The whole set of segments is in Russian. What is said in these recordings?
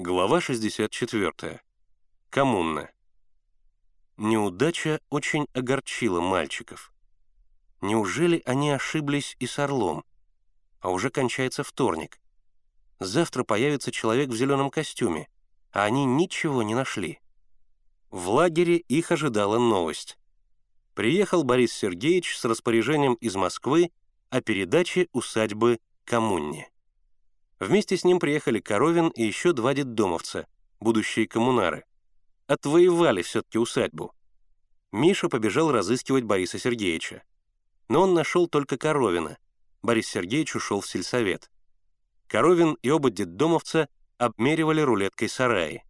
Глава 64. Коммуна. Неудача очень огорчила мальчиков. Неужели они ошиблись и с Орлом? А уже кончается вторник. Завтра появится человек в зеленом костюме, а они ничего не нашли. В лагере их ожидала новость. Приехал Борис Сергеевич с распоряжением из Москвы о передаче усадьбы коммуне. Вместе с ним приехали Коровин и еще два детдомовца, будущие коммунары. Отвоевали все-таки усадьбу. Миша побежал разыскивать Бориса Сергеевича. Но он нашел только Коровина. Борис Сергеевич ушел в сельсовет. Коровин и оба детдомовца обмеривали рулеткой сараи.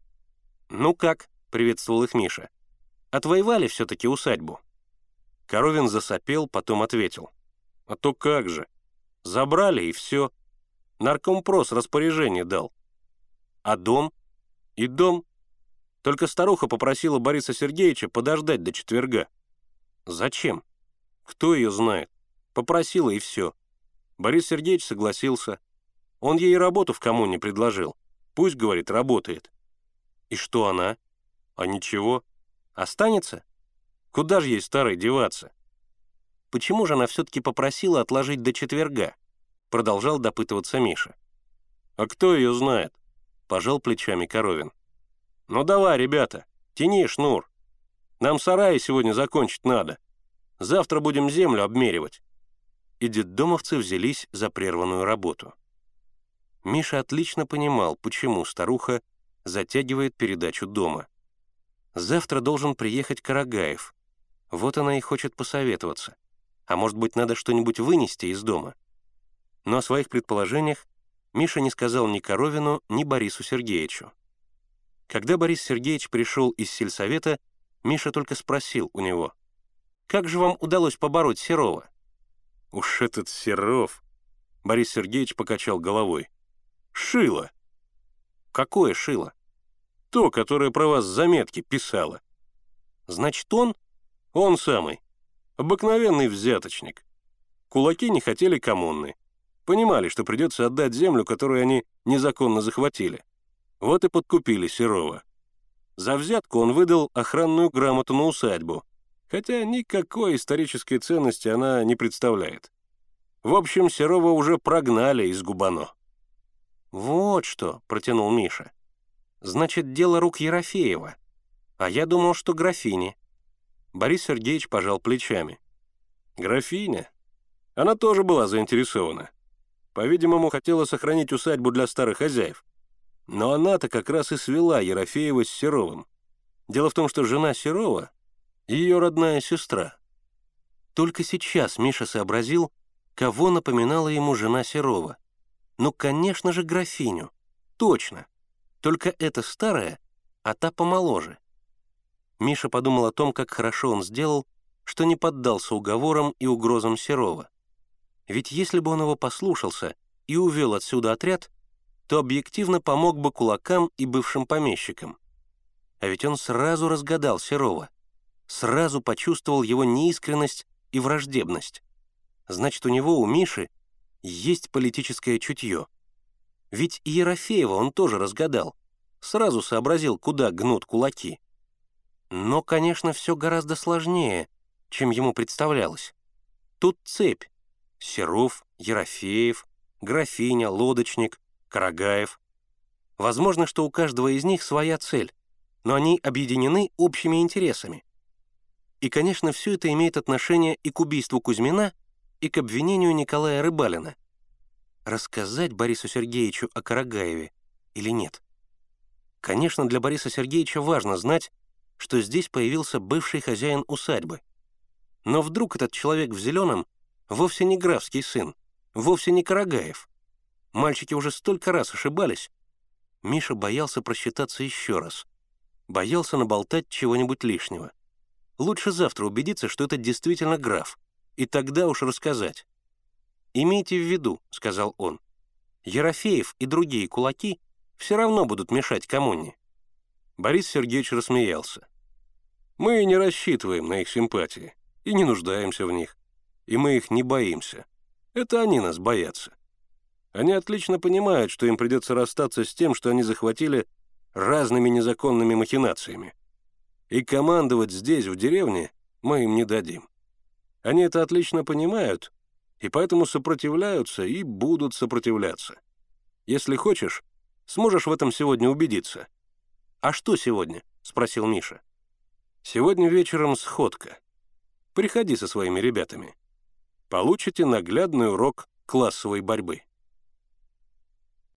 «Ну как?» — приветствовал их Миша. «Отвоевали все-таки усадьбу». Коровин засопел, потом ответил. «А то как же? Забрали, и все. Наркомпрос распоряжение дал. А дом? И дом. Только старуха попросила Бориса Сергеевича подождать до четверга. Зачем? Кто ее знает? Попросила, и все. Борис Сергеевич согласился. Он ей работу в коммуне предложил. Пусть, говорит, работает. И что она? А ничего. Останется? Куда же ей старой деваться? Почему же она все-таки попросила отложить до четверга? Продолжал допытываться Миша. А кто ее знает? Пожал плечами Коровин. Ну давай, ребята, тяни шнур. Нам сараи сегодня закончить надо. Завтра будем землю обмеривать. И детдомовцы взялись за прерванную работу. Миша отлично понимал, почему старуха затягивает передачу дома. Завтра должен приехать Карагаев, вот она и хочет посоветоваться. А может быть, надо что-нибудь вынести из дома? Но о своих предположениях Миша не сказал ни Коровину, ни Борису Сергеевичу. Когда Борис Сергеевич пришел из сельсовета, Миша только спросил у него, «Как же вам удалось побороть Серова?» «Уж этот Серов!» Борис Сергеевич покачал головой. «Шило!» «Какое шило?» «То, которое про вас заметки писало». «Значит, он?» Он самый. Обыкновенный взяточник. Кулаки не хотели коммуны. Понимали, что придется отдать землю, которую они незаконно захватили. Вот и подкупили Серова. За взятку он выдал охранную грамоту на усадьбу, хотя никакой исторической ценности она не представляет. В общем, Серова уже прогнали из Губано. «Вот что», — протянул Миша. «Значит, дело рук Ерофеева. А я думал, что графини». Борис Сергеевич пожал плечами. «Графиня? Она тоже была заинтересована. По-видимому, хотела сохранить усадьбу для старых хозяев. Но она-то как раз и свела Ерофеева с Серовым. Дело в том, что жена Серова — ее родная сестра. Только сейчас Миша сообразил, кого напоминала ему жена Серова. Ну, конечно же, графиню. Точно. Только эта старая, а та помоложе. Миша подумал о том, как хорошо он сделал, что не поддался уговорам и угрозам Серова. Ведь если бы он его послушался и увел отсюда отряд, то объективно помог бы кулакам и бывшим помещикам. А ведь он сразу разгадал Серова, сразу почувствовал его неискренность и враждебность. Значит, у него, у Миши, есть политическое чутье. Ведь и Ерофеева он тоже разгадал, сразу сообразил, куда гнут кулаки. Но, конечно, все гораздо сложнее, чем ему представлялось. Тут цепь. Серов, Ерофеев, графиня, лодочник, Карагаев. Возможно, что у каждого из них своя цель, но они объединены общими интересами. И, конечно, все это имеет отношение и к убийству Кузьмина, и к обвинению Николая Рыбалина. Рассказать Борису Сергеевичу о Карагаеве или нет? Конечно, для Бориса Сергеевича важно знать, что здесь появился бывший хозяин усадьбы. Но вдруг этот человек в зеленом вовсе не графский сын, вовсе не Карагаев. Мальчики уже столько раз ошибались. Миша боялся просчитаться еще раз. Боялся наболтать чего-нибудь лишнего. Лучше завтра убедиться, что это действительно граф, и тогда уж рассказать. «Имейте в виду», — сказал он, — «Ерофеев и другие кулаки все равно будут мешать коммуне. Борис Сергеевич рассмеялся. «Мы не рассчитываем на их симпатии и не нуждаемся в них, и мы их не боимся. Это они нас боятся. Они отлично понимают, что им придется расстаться с тем, что они захватили разными незаконными махинациями. И командовать здесь, в деревне, мы им не дадим. Они это отлично понимают, и поэтому сопротивляются и будут сопротивляться. Если хочешь, сможешь в этом сегодня убедиться». «А что сегодня?» — спросил Миша. «Сегодня вечером сходка. Приходи со своими ребятами. Получите наглядный урок классовой борьбы».